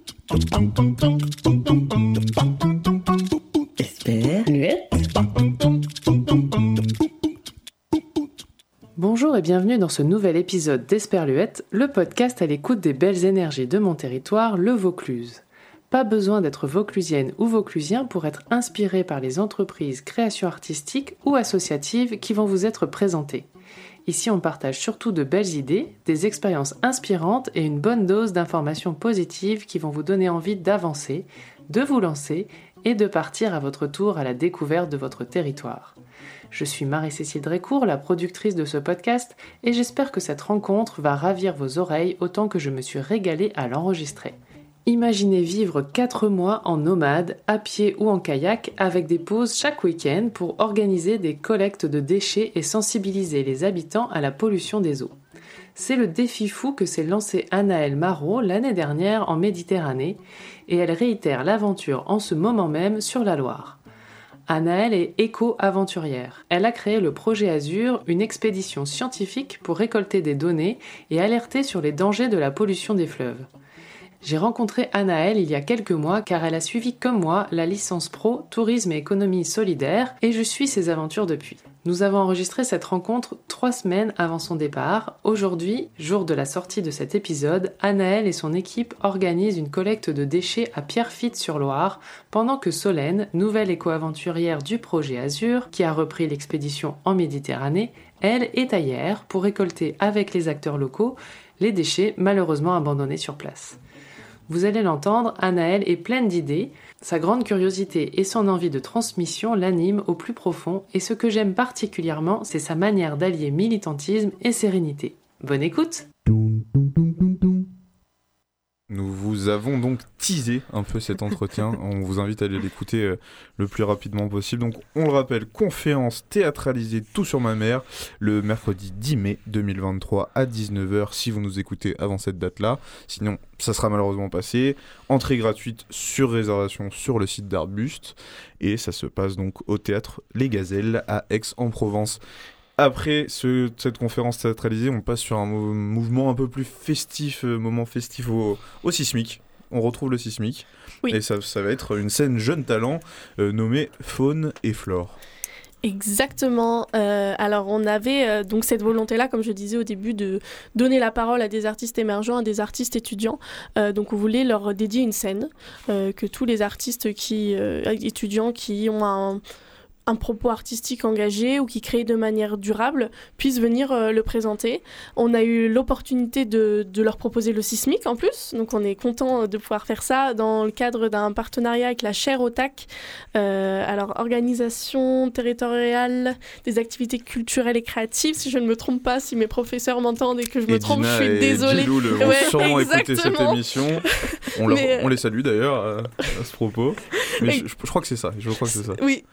Bonjour et bienvenue dans ce nouvel épisode d'Esperluette, le podcast à l'écoute des belles énergies de mon territoire, le Vaucluse. Pas besoin d'être vauclusienne ou vauclusien pour être inspiré par les entreprises création artistique ou associatives qui vont vous être présentées. Ici, on partage surtout de belles idées, des expériences inspirantes et une bonne dose d'informations positives qui vont vous donner envie d'avancer, de vous lancer et de partir à votre tour à la découverte de votre territoire. Je suis Marie-Cécile Drécourt, la productrice de ce podcast, et j'espère que cette rencontre va ravir vos oreilles autant que je me suis régalée à l'enregistrer. Imaginez vivre 4 mois en nomade, à pied ou en kayak, avec des pauses chaque week-end pour organiser des collectes de déchets et sensibiliser les habitants à la pollution des eaux. C'est le défi fou que s'est lancé Anaëlle Marot l'année dernière en Méditerranée, et elle réitère l'aventure en ce moment même sur la Loire. Anaëlle est éco-aventurière. Elle a créé le projet Azur, une expédition scientifique pour récolter des données et alerter sur les dangers de la pollution des fleuves. J'ai rencontré Anaëlle il y a quelques mois car elle a suivi comme moi la licence pro Tourisme et économie solidaire et je suis ses aventures depuis. Nous avons enregistré cette rencontre trois semaines avant son départ. Aujourd'hui, jour de la sortie de cet épisode, Anaëlle et son équipe organisent une collecte de déchets à Pierrefitte-sur-Loire pendant que Solène, nouvelle éco-aventurière du projet Azur, qui a repris l'expédition en Méditerranée, elle est ailleurs pour récolter avec les acteurs locaux les déchets malheureusement abandonnés sur place. Vous allez l'entendre, Anaël est pleine d'idées. Sa grande curiosité et son envie de transmission l'animent au plus profond et ce que j'aime particulièrement, c'est sa manière d'allier militantisme et sérénité. Bonne écoute Nous vous avons donc teasé un peu cet entretien. on vous invite à aller l'écouter euh, le plus rapidement possible. Donc, on le rappelle, conférence théâtralisée Tout sur ma mère le mercredi 10 mai 2023 à 19h si vous nous écoutez avant cette date-là. Sinon, ça sera malheureusement passé. Entrée gratuite sur réservation sur le site d'Arbuste. Et ça se passe donc au théâtre Les Gazelles à Aix-en-Provence. Après ce- cette conférence théâtralisée, on passe sur un mou- mouvement un peu plus festif, euh, moment festif au, au sismique. On retrouve le sismique. Oui. Et ça, ça va être une scène jeune talent euh, nommée Faune et Flore. Exactement. Euh, alors on avait euh, donc cette volonté-là, comme je disais au début, de donner la parole à des artistes émergents, à des artistes étudiants. Euh, donc on voulait leur dédier une scène, que tous les artistes qui étudiants qui ont un un propos artistique engagé ou qui créent de manière durable puissent venir euh, le présenter. On a eu l'opportunité de, de leur proposer le sismique en plus, donc on est content de pouvoir faire ça dans le cadre d'un partenariat avec la chaire OTAC, euh, alors organisation territoriale des activités culturelles et créatives, si je ne me trompe pas, si mes professeurs m'entendent et que je me trompe, je suis et désolée. Djiloul vont Ouais, sûrement écouter cette émission. On, leur- Mais, euh, on les salue d'ailleurs à, à ce propos. Mais je, je crois que c'est ça. Je crois que c'est ça. Oui.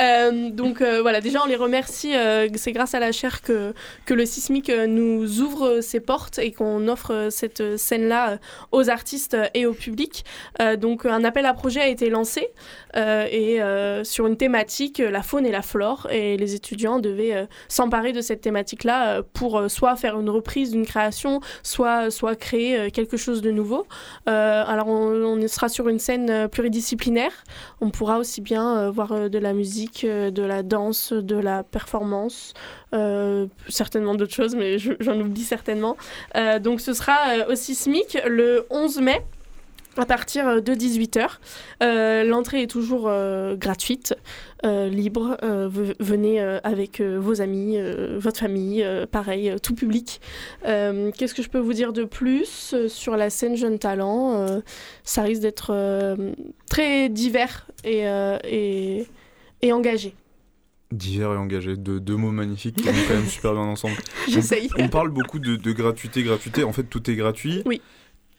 Euh, donc euh, voilà, déjà on les remercie. euh, c'est grâce à la chaire que, le Sismic euh, nous ouvre ses portes et qu'on offre euh, cette scène-là euh, aux artistes euh, et au public. Euh, donc un appel à projet a été lancé euh, et euh, sur une thématique, euh, la faune et la flore. Et les étudiants devaient euh, s'emparer de cette thématique-là euh, pour euh, soit faire une reprise d'une création, soit, soit créer euh, quelque chose de nouveau. Euh, alors on, sera sur une scène euh, pluridisciplinaire. On pourra aussi bien euh, voir euh, de la musique, euh, de la danse, de la performance, euh, certainement d'autres choses, mais je- j'en oublie certainement. Euh, donc ce sera euh, au Sismic le 11 mai à partir euh, de 18h. L'entrée est toujours euh, gratuite, euh, libre. Euh, ve- venez euh, avec euh, vos amis, euh, votre famille, euh, pareil, euh, tout public. Euh, Qu'est-ce que je peux vous dire de plus euh, sur la scène Jeune Talent Euh, Ça risque d'être euh, très divers et, euh, et, et engagé. Divers et engagé, deux, deux mots magnifiques qui vont quand même super bien ensemble. J'essaye. On, on parle beaucoup de, de gratuité, gratuité. En fait, tout est gratuit. Oui.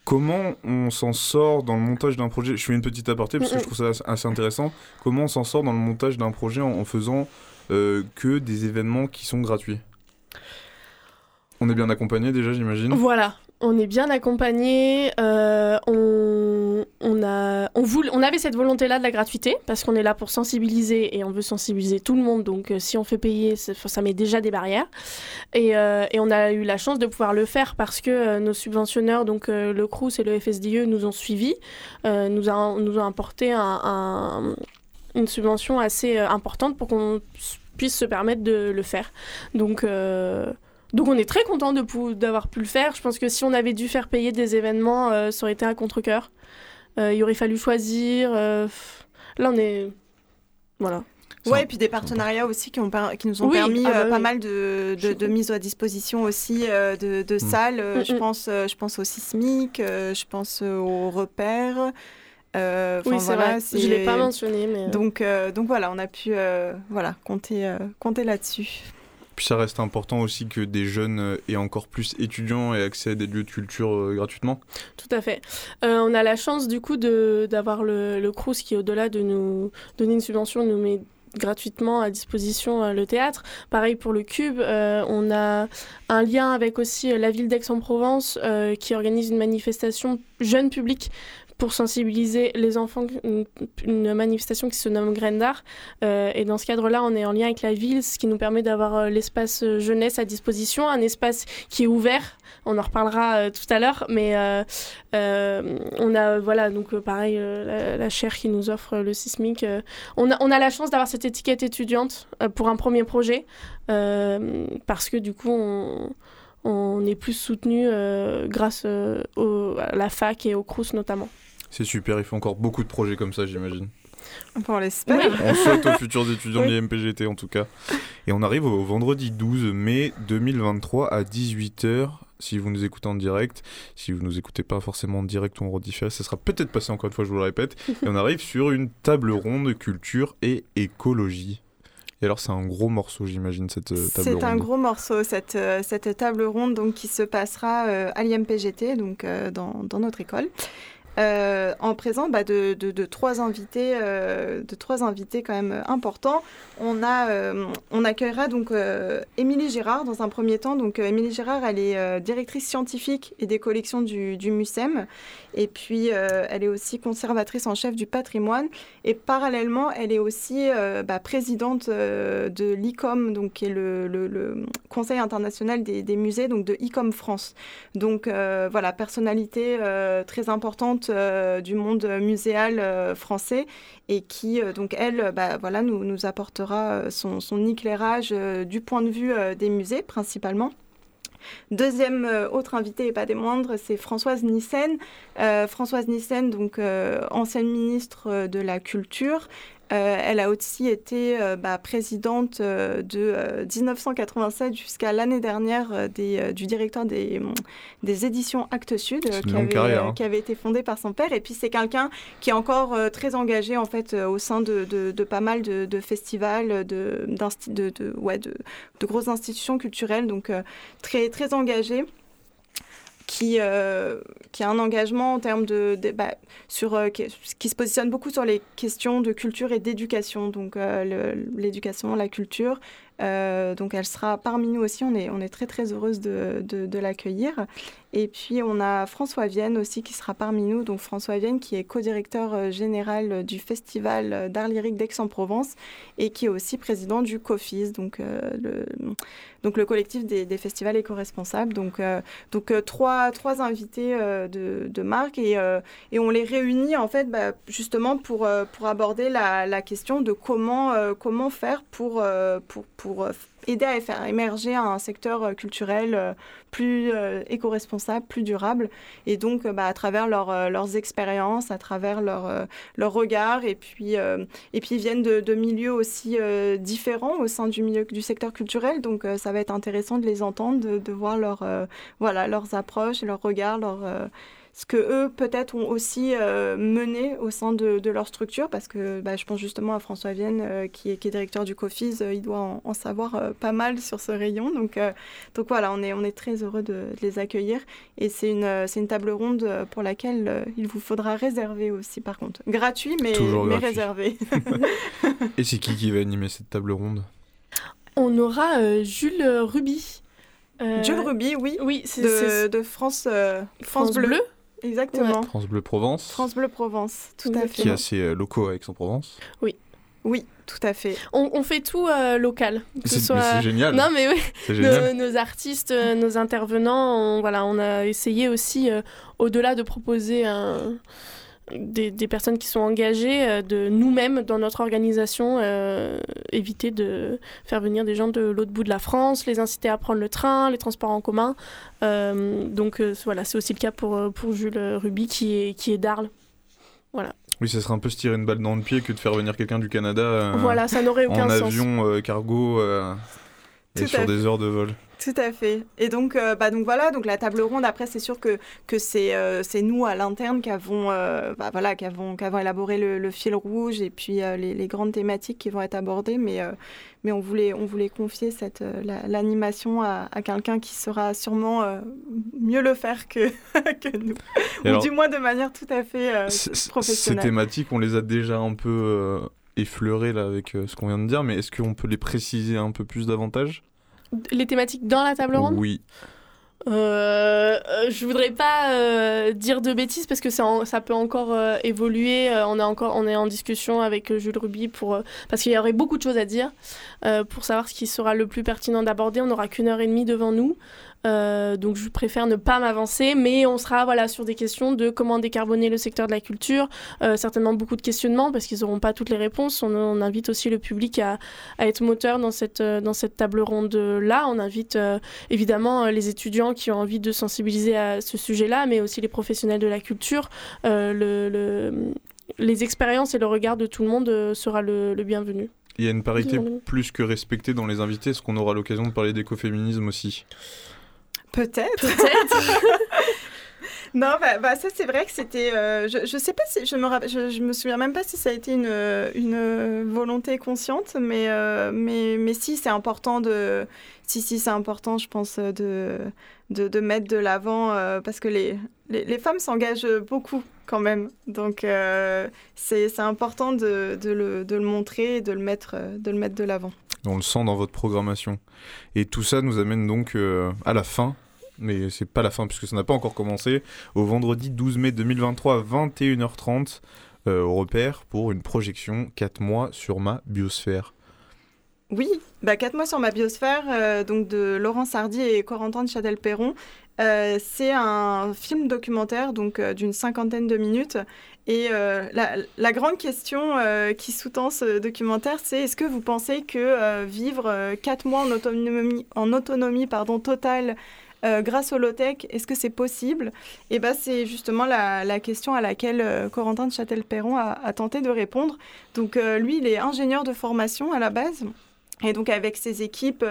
Comment on s'en sort dans le montage d'un projet? Je fais une petite aparté parce que je trouve ça assez- assez intéressant. Comment on s'en sort dans le montage d'un projet en, en faisant euh, que des événements qui sont gratuits? On est bien accompagné déjà, j'imagine Voilà, on est bien accompagné. euh, on, on, avait cette volonté-là de la gratuité parce qu'on est là pour sensibiliser et on veut sensibiliser tout le monde. Donc, euh, si on fait payer, ça, met déjà des barrières. Et, euh, et on a eu la chance de pouvoir le faire parce que euh, nos subventionneurs, donc le CRUS et le FSDE, nous ont suivis, nous, ont apporté un- un- une subvention assez importante pour qu'on puisse se permettre de le faire. Donc. on est très content d'avoir pu le faire. Je pense que si on avait dû faire payer des événements, ça aurait été un contre-cœur. Euh, il aurait fallu choisir. euh, Là on est... Voilà. Ouais, et puis des partenariats aussi qui, ont per- qui nous ont Oui, permis ah bah euh, pas oui. mal de, de, de mise à disposition aussi euh, de, de salles. Euh, Mm, Je, mm. pense, euh, je pense au Sismic, euh, je pense aux repères. Euh, Oui, c'est voilà, vrai. Je l'ai pas mentionné, mais... Donc, euh, donc voilà, on a pu euh, voilà, compter, euh, compter là-dessus. Puis ça reste important aussi que des jeunes euh, aient encore plus étudiants et accès à des lieux de culture euh, gratuitement. Tout à fait. Euh, on a la chance du coup d'avoir le, le CRUS qui, au-delà de nous donner une subvention, nous met gratuitement à disposition euh, le théâtre. Pareil pour le Cube, euh, on a un lien avec aussi euh, la ville d'Aix-en-Provence euh, qui organise une manifestation jeune public pour sensibiliser les enfants, une, manifestation qui se nomme Graines d'Art. Euh, et dans ce cadre-là, on est en lien avec la ville, ce qui nous permet d'avoir euh, l'espace euh, jeunesse à disposition, un espace qui est ouvert. On en reparlera tout à l'heure, mais on a, voilà, donc pareil, la, la chaire qui nous offre le sismique. on, a, on a la chance d'avoir cette étiquette étudiante pour un premier projet, parce que du coup, on, est plus soutenu grâce à la fac et au CRUS notamment. C'est super, il faut encore beaucoup de projets comme ça, j'imagine. On l'espère. On souhaite aux futurs étudiants Oui. de l'IMPGT en tout cas. Et on arrive au vendredi 12 mai 2023 à 18h. Si vous nous écoutez en direct, si vous nous écoutez pas forcément en direct ou en redifféré, ça sera peut-être passé encore une fois, je vous le répète. Et on arrive sur une table ronde culture et écologie. Et alors c'est un gros morceau, j'imagine, cette euh, table ronde. C'est un gros morceau, cette, euh, cette table ronde donc, qui se passera euh, à l'IMPGT, donc euh, dans, dans notre école. Euh, en présent bah, de, trois invités, euh, de trois invités quand même importants. On, euh, accueillera donc euh, Émilie Gérard dans un premier temps. Donc euh, Émilie Gérard, elle est euh, directrice scientifique et des collections du, du MUSEM. Et puis euh, elle est aussi conservatrice en chef du patrimoine. Et parallèlement, elle est aussi euh, bah, présidente euh, de l'ICOM, donc qui est le, Conseil international des, des, musées, donc de ICOM France. Donc euh, voilà, personnalité euh, très importante euh, du monde muséal euh, français et qui euh, donc elle, bah, voilà, nous, apportera son, éclairage euh, du point de vue euh, des musées principalement. Deuxième euh, autre invité et pas des moindres, c'est Françoise Nissen. Euh, Françoise Nissen, donc euh, ancienne ministre de la Culture. Euh, elle a aussi été euh, bah, présidente euh, de 1987 jusqu'à l'année dernière des, du directeur des, des éditions Actes Sud, qui avait, carrière, hein. qui, avait, été fondé par son père. Et puis c'est quelqu'un qui est encore très engagé en fait au sein de, de, de pas mal de, de festivals, de, ouais, grosses institutions culturelles, donc très, très engagé qui, euh, qui a un engagement en termes de, de bah, sur euh, qui, se positionne beaucoup sur les questions de culture et d'éducation. Donc euh, l'éducation la culture euh, donc elle sera parmi nous aussi. On est on est très très heureuse de, de, l'accueillir. Et puis on a François Vienne aussi qui sera parmi nous. Donc François Vienne qui est co-directeur général du festival d'art lyrique d'Aix-en-Provence et qui est aussi président du COFIS donc le donc le collectif des, festivals éco-responsables. Donc donc trois trois invités euh, de, de, marque et, euh, et, on les réunit en fait bah, justement pour, euh, pour aborder la, question de comment, comment faire pour, pour aider à faire émerger un secteur culturel plus éco-responsable, plus durable. Et donc, bah, à travers leur, leurs expériences, à travers leur, leur regard, et puis, ils viennent de, milieux aussi différents au sein du secteur culturel. Donc, ça va être intéressant de les entendre, de, voir leurs approches, leur regard, leur ce que eux peut-être ont aussi euh, mené au sein de, de, leur structure parce que bah, je pense justement à François Vienne euh, qui, est, qui, est, directeur du COFIS euh, il doit en, en savoir euh, pas mal sur ce rayon. Donc, euh, donc voilà on est, on est très heureux de, de les accueillir. Et c'est une, c'est une table ronde pour laquelle euh, il vous faudra réserver aussi par contre. Gratuit mais, mais gratuit. réservé. Et c'est qui qui va animer cette table ronde? On aura euh, Jules Ruby. Jules Ruby oui, oui de, de, France, France, France Bleu, Bleu. Exactement. Ouais. France Bleu Provence. France Bleu Provence, tout à fait. Qui a ses euh, locaux avec son Provence. Oui. Oui, tout à fait. On, on fait tout euh, local. C'est soit... génial. Non, mais oui. Nos, nos, artistes, euh, nos intervenants, on, voilà, on a essayé aussi, euh, au-delà de proposer un des, des, personnes qui sont engagées, euh, de nous-mêmes dans notre organisation, euh, éviter de faire venir des gens de l'autre bout de la France, les inciter à prendre le train, les transports en commun. Euh, donc voilà, c'est aussi le cas pour, pour Jules Ruby qui est, qui est d'Arles. Voilà. Oui, ça serait un peu se tirer une balle dans le pied que de faire venir quelqu'un du Canada voilà, ça n'aurait aucun en sens. avion cargo et sur des heures de vol. Tout à fait. Et donc, euh, bah, donc voilà, donc la table ronde, après, c'est sûr que, que c'est euh, nous, à l'interne, qui avons, euh, bah, voilà, qui avons, qui avons élaboré le, le, fil rouge et puis les, les, grandes thématiques qui vont être abordées. Mais, mais on, voulait, on voulait confier cette l'animation la, à, à quelqu'un qui sera sûrement mieux le faire que, que nous. Et Ou alors, du moins de manière tout à fait professionnelle. Ces thématiques, on les a déjà un peu effleurées là, avec ce qu'on vient de dire, mais est-ce qu'on peut les préciser un peu plus davantage? Les thématiques dans la table ronde Oui. Euh, je voudrais pas euh, dire de bêtises parce que ça, en, ça peut encore euh, évoluer. on, est encore, on est en discussion avec Jules Ruby pour, parce qu'il y aurait beaucoup de choses à dire pour savoir ce qui sera le plus pertinent d'aborder. On n'aura qu'une heure et demie devant nous. Euh, donc je préfère ne pas m'avancer, mais on sera voilà sur des questions de comment décarboner le secteur de la culture, euh, certainement beaucoup de questionnements parce qu'ils n'auront pas toutes les réponses. On, on, invite aussi le public à, à être moteur dans cette, euh, dans cette table ronde là. On invite euh, évidemment les étudiants qui ont envie de sensibiliser à ce sujet-là, mais aussi les professionnels de la culture. Euh, le, le, les expériences et le regard de tout le monde sera le, le bienvenu. Il y a une parité plus que respectée dans les invités. Est-ce qu'on aura l'occasion de parler d'écoféminisme aussi? Peut-être. Peut-être. Non, bah, bah, ça c'est vrai que c'était. euh, je, je sais pas si je me rappelle, je, je me souviens même pas si ça a été une, une volonté consciente, mais euh, mais mais si c'est important de si si c'est important, je pense de de, de mettre de l'avant euh, parce que les, les les femmes s'engagent beaucoup quand même, donc euh, c'est important de, de le de le montrer et de le mettre euh, de le mettre de l'avant. On le sent dans votre programmation. Et tout ça nous amène donc euh, à la fin, mais c'est pas la fin puisque ça n'a pas encore commencé, au vendredi 12 mai 2023 à 21h30 euh, au repère pour une projection 4 mois sur ma biosphère. Oui, bah, 4 mois sur ma biosphère, euh, donc de Laurent Sardy et Corentin de Châtel-Perron. Euh, c'est un film documentaire donc d'une cinquantaine de minutes. Et la, grande question qui sous-tend ce documentaire, c'est est-ce que vous pensez que vivre 4 mois en autonomie, en autonomie pardon, totale euh, grâce au low-tech, est-ce que c'est possible? Et ben, c'est justement la, question à laquelle euh, Corentin de Châtel-Perron a, tenté de répondre. Donc euh, lui, il est ingénieur de formation à la base. Et donc avec ses équipes,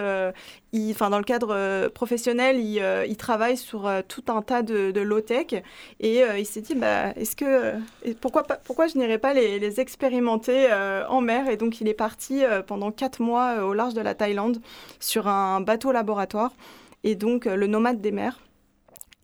il, enfin dans le cadre professionnel, il, il travaille sur tout un tas de, low-tech. Et il s'est dit, bah, est-ce que, pourquoi, pourquoi je n'irais pas les, les expérimenter en mer? Et donc il est parti pendant quatre mois au large de la Thaïlande sur un bateau laboratoire, et donc euh, le nomade des mers.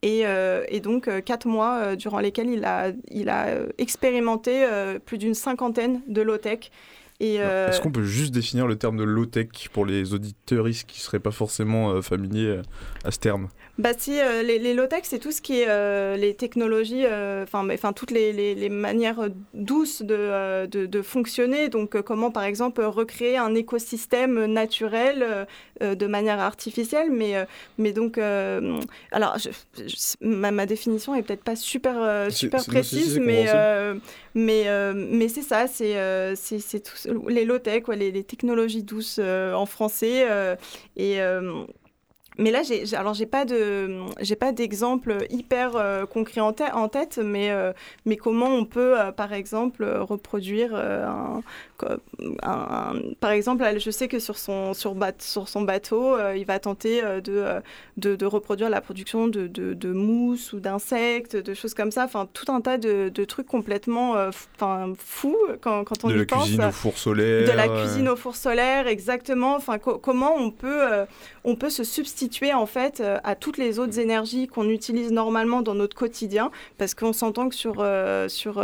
Et, euh, et donc euh, quatre mois euh, durant lesquels il a, il a expérimenté plus d'une cinquantaine de low-tech. Est-ce qu'on peut juste définir le terme de low-tech pour les auditeuristes qui seraient pas forcément familiers à ce terme? Bah si, euh, les, les low-tech, c'est tout ce qui est euh, les technologies, euh, enfin toutes les, les, les manières douces de, de, de fonctionner. Donc comment par exemple recréer un écosystème naturel de manière artificielle, mais, mais donc alors je- je- ma, ma définition est peut-être pas super, super précise, mais, mais, mais c'est ça, c'est les low-tech, ouais, les, technologies douces en français. et, mais là, j'ai, alors j'ai pas d'exemple hyper euh, concret en, tê- en tête, mais euh, mais comment on peut, euh, par exemple, reproduire un, un- un- par exemple, je sais que sur son sur, bat- sur son bateau, euh, il va tenter euh, de, euh, de de reproduire la production de, de, de mousse ou d'insectes, de choses comme ça. Enfin, tout un tas de, de trucs complètement, enfin, fous quand, quand on De y la pense. cuisine au four solaire De la cuisine au four solaire, exactement. Enfin, co- comment on peut, on peut se substituer en fait à toutes les autres énergies qu'on utilise normalement dans notre quotidien, parce qu'on s'entend que sur sur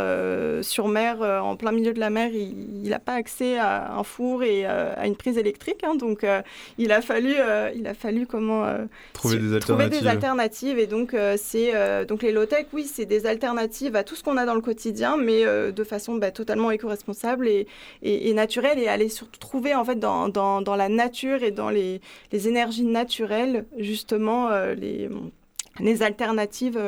sur mer, en plein milieu de la mer, il n'a pas accès à un four et euh, à une prise électrique. hein. donc, euh, il a fallu, euh, il a fallu comment Trouver des trouver alternatives. des alternatives. Et donc, c'est donc les low-tech, oui, c'est des alternatives à tout ce qu'on a dans le quotidien, mais de façon bah, totalement éco-responsable et, et, et naturelle, et aller surtout trouver en fait dans, dans, dans la nature et dans les, les énergies naturelles justement les, les alternatives.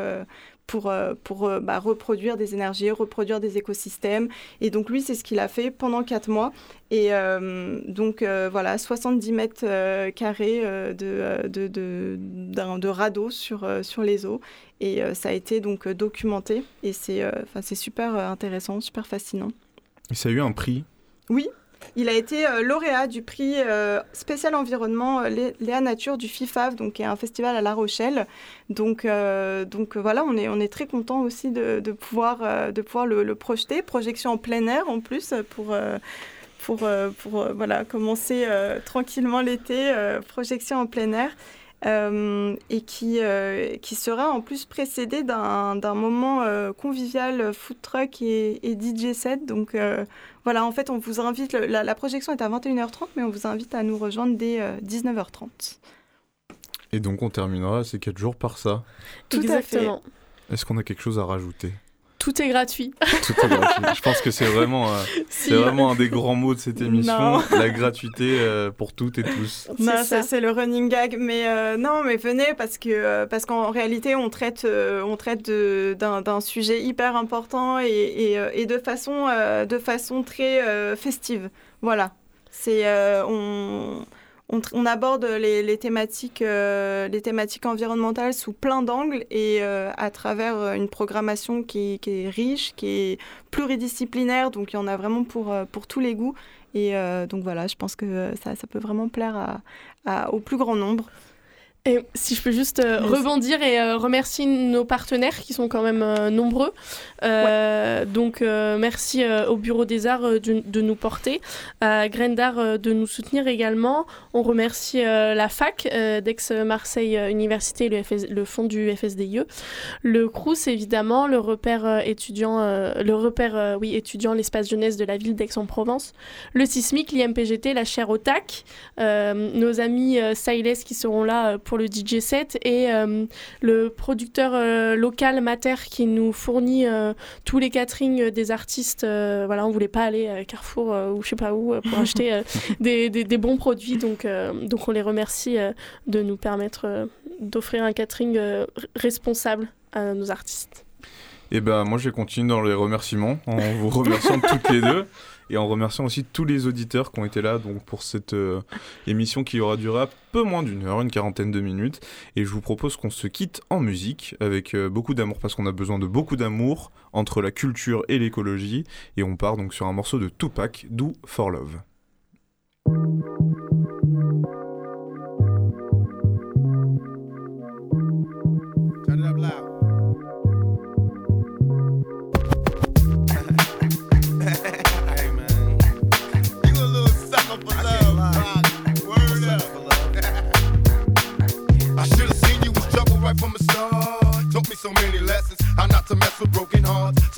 Pour, euh, pour euh, bah, reproduire des énergies, reproduire des écosystèmes. Et donc lui, c'est ce qu'il a fait pendant quatre mois. Et euh, donc euh, voilà, 70 mètres euh, carrés de, de, de, de radeau sur, sur les eaux. Et ça a été donc documenté. Et c'est super intéressant, super fascinant. Et ça a eu un prix? Oui, il a été euh, lauréat du prix euh, spécial environnement euh, Lé- Léa Nature du FIFAV, donc qui est un festival à La Rochelle. Donc, voilà, on est, très content aussi de, pouvoir, le, projeter. Projection en plein air en plus pour. commencer tranquillement l'été, projection en plein air, euh, et qui, euh, qui sera en plus précédé d'un d'un moment euh, convivial food truck et, et DJ set. Donc euh, voilà, en fait, on vous invite, la, la projection est à 21h30, mais on vous invite à nous rejoindre dès euh, 19h30. Et donc on terminera ces 4 jours par ça. Tout à fait. Exactement. Est-ce qu'on a quelque chose à rajouter? Tout est gratuit. Tout est gratuit. Je pense que c'est vraiment, euh, Si. c'est vraiment un des grands mots de cette émission, Non. la gratuité euh, pour toutes et tous. Non, C'est ça ça. c'est le running gag, mais euh, non, mais venez parce que euh, parce qu'en réalité on traite euh, on traite de- d'un d'un sujet hyper important et, et, euh, et de façon euh, de façon très euh, festive. Voilà, c'est euh, on on, aborde les, thématiques, euh, les thématiques environnementales sous plein d'angles et euh, à travers euh, une programmation qui, est riche, qui est pluridisciplinaire, donc il y en a vraiment pour, pour tous les goûts. Et donc voilà, je pense que ça, ça peut vraiment plaire au plus grand nombre. Et si je peux juste euh, rebondir et euh, remercier nos partenaires qui sont quand même euh, nombreux. Euh, Donc merci au Bureau des Arts de, de nous porter, à Graines d'Art de nous soutenir également. On remercie la fac d'Aix-Marseille Université le, FS le fonds du FSDIE, le CRUS évidemment, le repère étudiant, le repère oui étudiant l'espace jeunesse de la ville d'Aix-en-Provence, le Sismic, l'IMPGT, la chaire OTAC, euh, nos amis Siles qui seront là pour le DJ set et euh, le producteur euh, local Mater qui nous fournit euh, tous les caterings des artistes. euh, voilà, on voulait pas aller à Carrefour euh, ou je sais pas où pour acheter euh, des, des- des bons produits, donc, euh, donc on les remercie euh, de nous permettre euh, d'offrir un catering euh, responsable à nos artistes. Et ben moi je vais continuer dans les remerciements en vous remerciant toutes les deux et en remerciant aussi tous les auditeurs qui ont été là donc pour cette euh, émission qui aura duré un peu moins d'une heure, une quarantaine de minutes. Et je vous propose qu'on se quitte en musique avec euh, beaucoup d'amour parce qu'on a besoin de beaucoup d'amour entre la culture et l'écologie. Et on part donc sur un morceau de Tupac, Do For Love.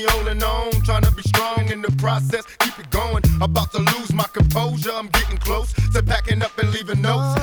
me holding on, trying to be strong in the process, keep it going. About to lose my composure, I'm getting close to packing up and leaving notes